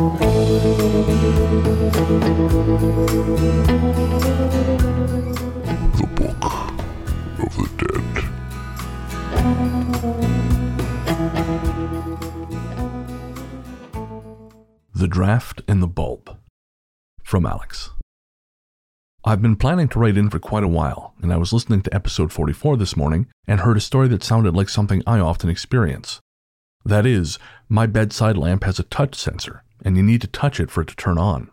The Book of the Dead. The Draft in the Bulb. From Alex. I've been planning to write in for quite a while, and I was listening to episode 44 this morning and heard a story that sounded like something I often experience. That is, my bedside lamp has a touch sensor, and you need to touch it for it to turn on.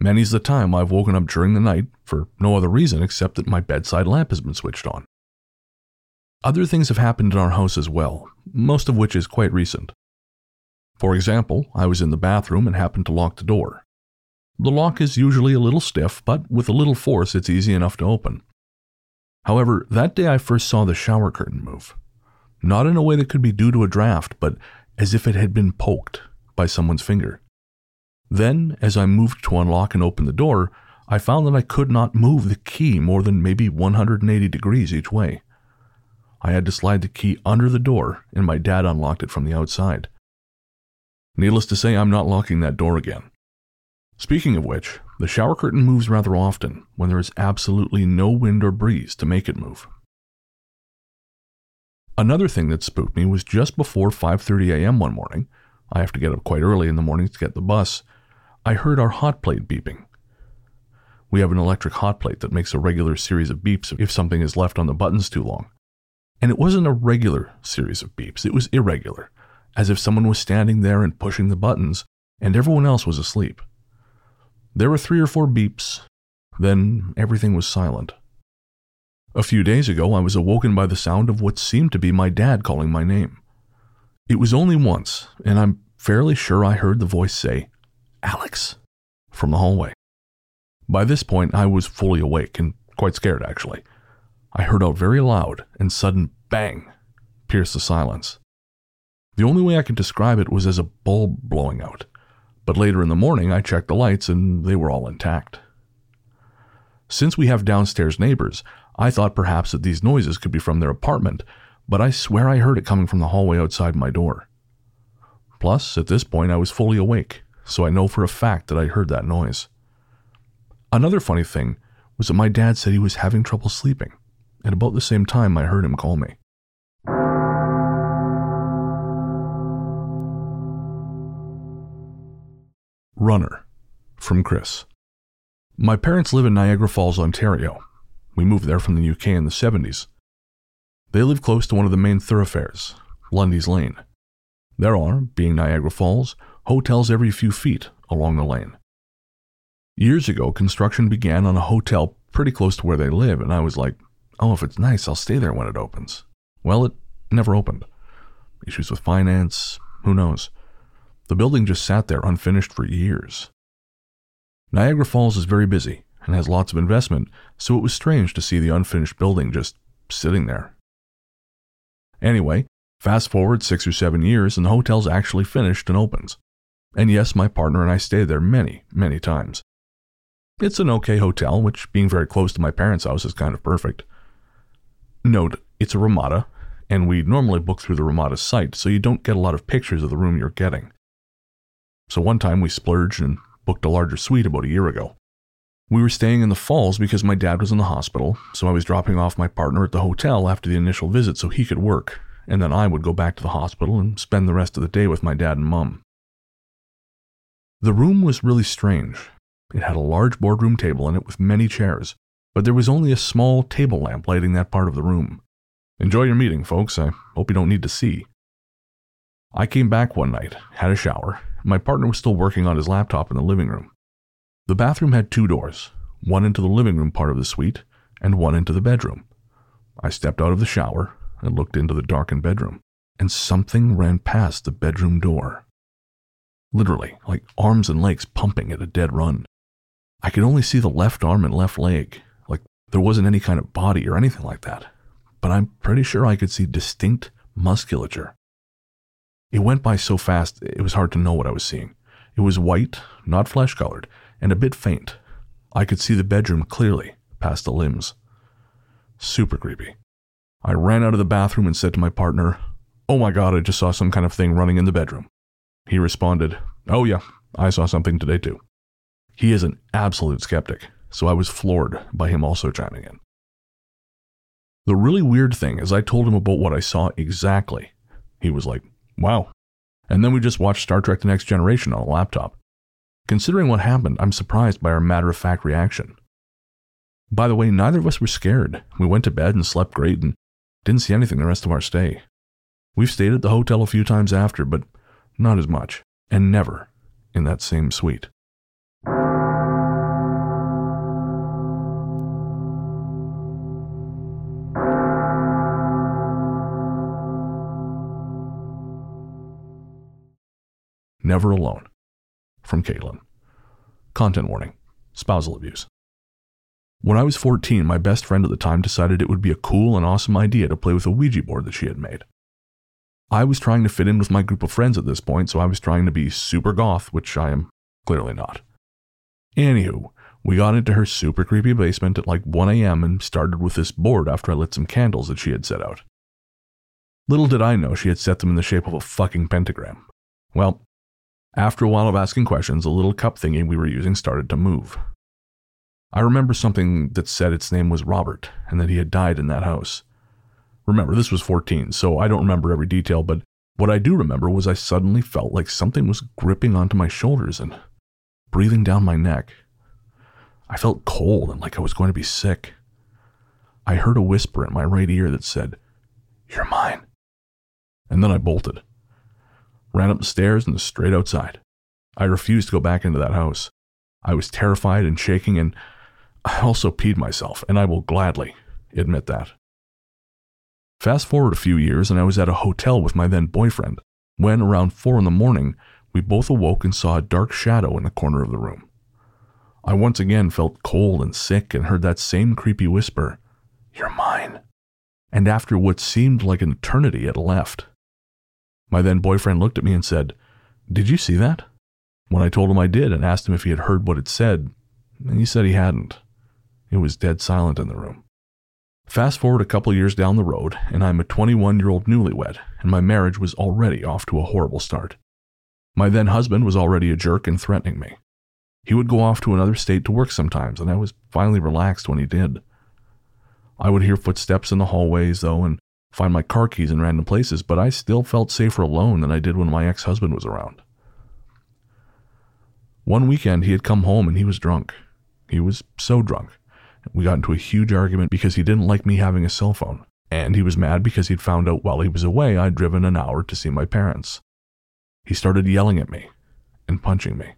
Many's the time I've woken up during the night for no other reason except that my bedside lamp has been switched on. Other things have happened in our house as well, most of which is quite recent. For example, I was in the bathroom and happened to lock the door. The lock is usually a little stiff, but with a little force it's easy enough to open. However, that day I first saw the shower curtain move. Not in a way that could be due to a draft, but as if it had been poked by someone's finger. Then, as I moved to unlock and open the door, I found that I could not move the key more than maybe 180 degrees each way. I had to slide the key under the door, and my dad unlocked it from the outside. Needless to say, I'm not locking that door again. Speaking of which, the shower curtain moves rather often when there is absolutely no wind or breeze to make it move. Another thing that spooked me was just before 5:30 a.m. one morning. I have to get up quite early in the morning to get the bus. I heard our hot plate beeping. We have an electric hot plate that makes a regular series of beeps if something is left on the buttons too long. And it wasn't a regular series of beeps, it was irregular, as if someone was standing there and pushing the buttons and everyone else was asleep. There were three or four beeps, then everything was silent. A few days ago, I was awoken by the sound of what seemed to be my dad calling my name. It was only once, and I'm fairly sure I heard the voice say, Alex, from the hallway. By this point, I was fully awake and quite scared, actually. I heard a very loud and sudden bang pierce the silence. The only way I could describe it was as a bulb blowing out, but later in the morning I checked the lights and they were all intact. Since we have downstairs neighbors, I thought perhaps that these noises could be from their apartment, but I swear I heard it coming from the hallway outside my door. Plus, at this point, I was fully awake, so I know for a fact that I heard that noise. Another funny thing was that my dad said he was having trouble sleeping, at about the same time I heard him call me. Runner from Chris. My parents live in Niagara Falls, Ontario. We moved there from the UK in the 70s. They live close to one of the main thoroughfares, Lundy's Lane. There are, being Niagara Falls, hotels every few feet along the lane. Years ago, construction began on a hotel pretty close to where they live, and I was like, oh, if it's nice, I'll stay there when it opens. Well, it never opened. Issues with finance, who knows? The building just sat there unfinished for years. Niagara Falls is very busy and has lots of investment, so it was strange to see the unfinished building just sitting there. Anyway, fast forward six or seven years, and the hotel's actually finished and opens. And yes, my partner and I stayed there many, many times. It's an okay hotel, which, being very close to my parents' house, is kind of perfect. Note, it's a Ramada, and we normally book through the Ramada site, so you don't get a lot of pictures of the room you're getting. So one time we splurged and booked a larger suite about a year ago. We were staying in the falls because my dad was in the hospital, so I was dropping off my partner at the hotel after the initial visit so he could work, and then I would go back to the hospital and spend the rest of the day with my dad and mum. The room was really strange. It had a large boardroom table in it with many chairs, but there was only a small table lamp lighting that part of the room. Enjoy your meeting, folks. I hope you don't need to see. I came back one night, had a shower. My partner was still working on his laptop in the living room. The bathroom had two doors, one into the living room part of the suite and one into the bedroom. I stepped out of the shower and looked into the darkened bedroom, and something ran past the bedroom door. Literally, like arms and legs pumping at a dead run. I could only see the left arm and left leg, like there wasn't any kind of body or anything like that. But I'm pretty sure I could see distinct musculature. It went by so fast, it was hard to know what I was seeing. It was white, not flesh colored, and a bit faint. I could see the bedroom clearly, past the limbs. Super creepy. I ran out of the bathroom and said to my partner, Oh my god, I just saw some kind of thing running in the bedroom. He responded, Oh yeah, I saw something today too. He is an absolute skeptic, so I was floored by him also chiming in. The really weird thing is, I told him about what I saw exactly. He was like, Wow. And then we just watched Star Trek The Next Generation on a laptop. Considering what happened, I'm surprised by our matter of fact reaction. By the way, neither of us were scared. We went to bed and slept great and didn't see anything the rest of our stay. We've stayed at the hotel a few times after, but not as much, and never in that same suite. Never alone. From Caitlin. Content warning spousal abuse. When I was 14, my best friend at the time decided it would be a cool and awesome idea to play with a Ouija board that she had made. I was trying to fit in with my group of friends at this point, so I was trying to be super goth, which I am clearly not. Anywho, we got into her super creepy basement at like 1 a.m. and started with this board after I lit some candles that she had set out. Little did I know she had set them in the shape of a fucking pentagram. Well, after a while of asking questions, the little cup thingy we were using started to move. I remember something that said its name was Robert and that he had died in that house. Remember, this was 14, so I don't remember every detail, but what I do remember was I suddenly felt like something was gripping onto my shoulders and breathing down my neck. I felt cold and like I was going to be sick. I heard a whisper in my right ear that said, You're mine. And then I bolted, ran up the stairs and straight outside. I refused to go back into that house. I was terrified and shaking, and I also peed myself, and I will gladly admit that. Fast forward a few years, and I was at a hotel with my then boyfriend when, around four in the morning, we both awoke and saw a dark shadow in the corner of the room. I once again felt cold and sick and heard that same creepy whisper, You're mine. And after what seemed like an eternity, it left. My then boyfriend looked at me and said, Did you see that? When I told him I did and asked him if he had heard what it said, and he said he hadn't. It was dead silent in the room. Fast forward a couple years down the road, and I'm a 21 year old newlywed, and my marriage was already off to a horrible start. My then husband was already a jerk and threatening me. He would go off to another state to work sometimes, and I was finally relaxed when he did. I would hear footsteps in the hallways, though, and find my car keys in random places, but I still felt safer alone than I did when my ex husband was around. One weekend, he had come home and he was drunk. He was so drunk we got into a huge argument because he didn't like me having a cell phone, and he was mad because he'd found out while he was away I'd driven an hour to see my parents. He started yelling at me and punching me.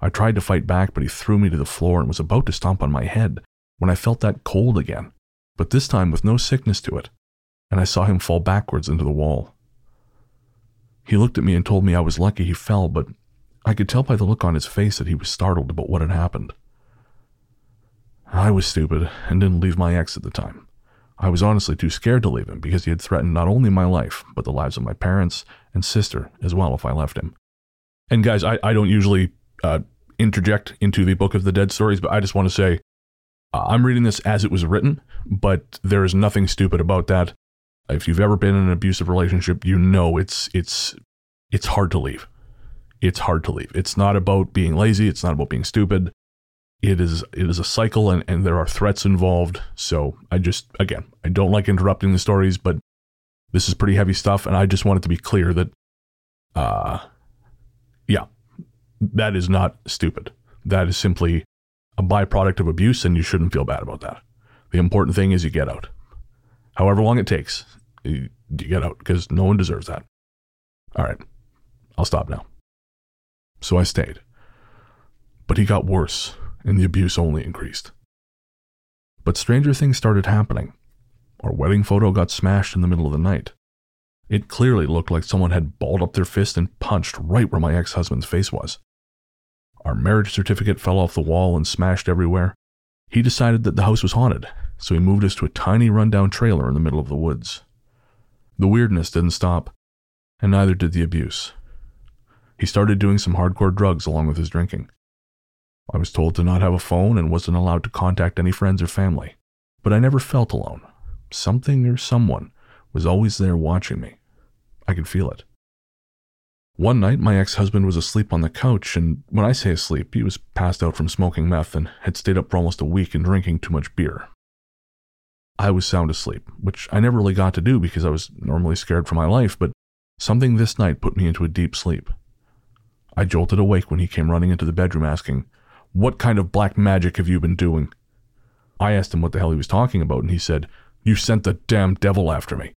I tried to fight back, but he threw me to the floor and was about to stomp on my head when I felt that cold again, but this time with no sickness to it, and I saw him fall backwards into the wall. He looked at me and told me I was lucky he fell, but I could tell by the look on his face that he was startled about what had happened. I was stupid and didn't leave my ex at the time. I was honestly too scared to leave him because he had threatened not only my life, but the lives of my parents and sister as well if I left him. And guys, I, I don't usually uh, interject into the Book of the Dead stories, but I just want to say uh, I'm reading this as it was written, but there is nothing stupid about that. If you've ever been in an abusive relationship, you know it's it's it's hard to leave. It's hard to leave. It's not about being lazy. It's not about being stupid it is it is a cycle and, and there are threats involved. So I just again I don't like interrupting the stories, but this is pretty heavy stuff, and I just want it to be clear that uh yeah, that is not stupid. That is simply a byproduct of abuse, and you shouldn't feel bad about that. The important thing is you get out. However long it takes, you get out because no one deserves that. All right, I'll stop now. So I stayed. But he got worse and the abuse only increased. But stranger things started happening. Our wedding photo got smashed in the middle of the night. It clearly looked like someone had balled up their fist and punched right where my ex husband's face was. Our marriage certificate fell off the wall and smashed everywhere. He decided that the house was haunted, so he moved us to a tiny rundown trailer in the middle of the woods. The weirdness didn't stop, and neither did the abuse. He started doing some hardcore drugs along with his drinking. I was told to not have a phone and wasn't allowed to contact any friends or family, but I never felt alone. Something or someone was always there watching me. I could feel it. One night, my ex husband was asleep on the couch, and when I say asleep, he was passed out from smoking meth and had stayed up for almost a week and drinking too much beer. I was sound asleep, which I never really got to do because I was normally scared for my life, but something this night put me into a deep sleep. I jolted awake when he came running into the bedroom asking, What kind of black magic have you been doing? I asked him what the hell he was talking about, and he said, You sent the damn devil after me.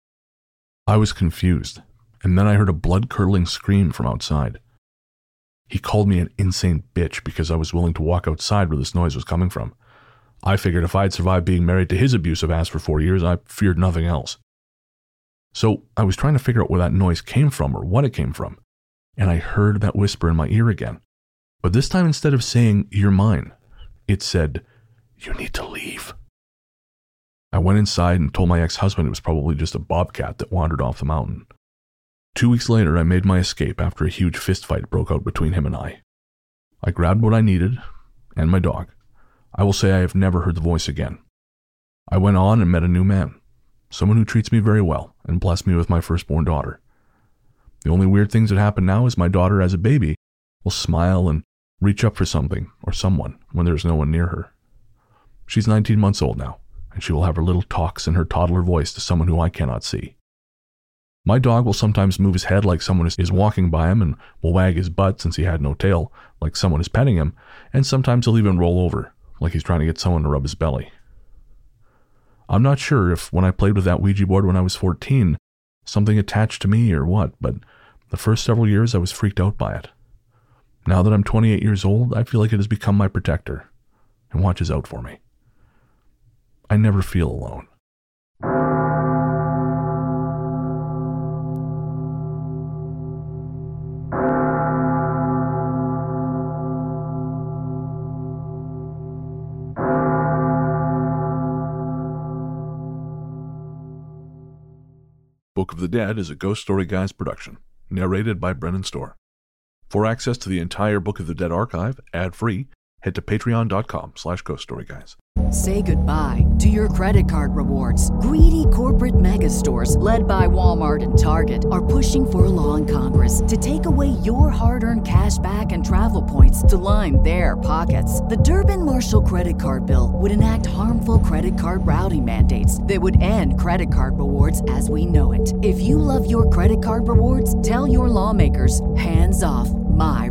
I was confused, and then I heard a blood curdling scream from outside. He called me an insane bitch because I was willing to walk outside where this noise was coming from. I figured if I had survived being married to his abusive ass for four years, I feared nothing else. So I was trying to figure out where that noise came from or what it came from, and I heard that whisper in my ear again. But this time, instead of saying, You're mine, it said, You need to leave. I went inside and told my ex husband it was probably just a bobcat that wandered off the mountain. Two weeks later, I made my escape after a huge fistfight broke out between him and I. I grabbed what I needed and my dog. I will say I have never heard the voice again. I went on and met a new man, someone who treats me very well and blessed me with my firstborn daughter. The only weird things that happen now is my daughter, as a baby, will smile and reach up for something or someone when there's no one near her. She's 19 months old now, and she will have her little talks in her toddler voice to someone who I cannot see. My dog will sometimes move his head like someone is walking by him and will wag his butt since he had no tail, like someone is petting him, and sometimes he'll even roll over, like he's trying to get someone to rub his belly. I'm not sure if when I played with that Ouija board when I was 14, something attached to me or what, but the first several years I was freaked out by it. Now that I'm 28 years old, I feel like it has become my protector and watches out for me. I never feel alone. The Dead is a Ghost Story Guys production, narrated by Brennan Storr. For access to the entire Book of the Dead archive, ad-free, head to patreon.com slash ghoststoryguys. Say goodbye to your credit card rewards. Greedy corporate mega stores, led by Walmart and Target, are pushing for a law in Congress to take away your hard earned cash back and travel points to line their pockets. The Durbin Marshall credit card bill would enact harmful credit card routing mandates that would end credit card rewards as we know it. If you love your credit card rewards, tell your lawmakers hands off my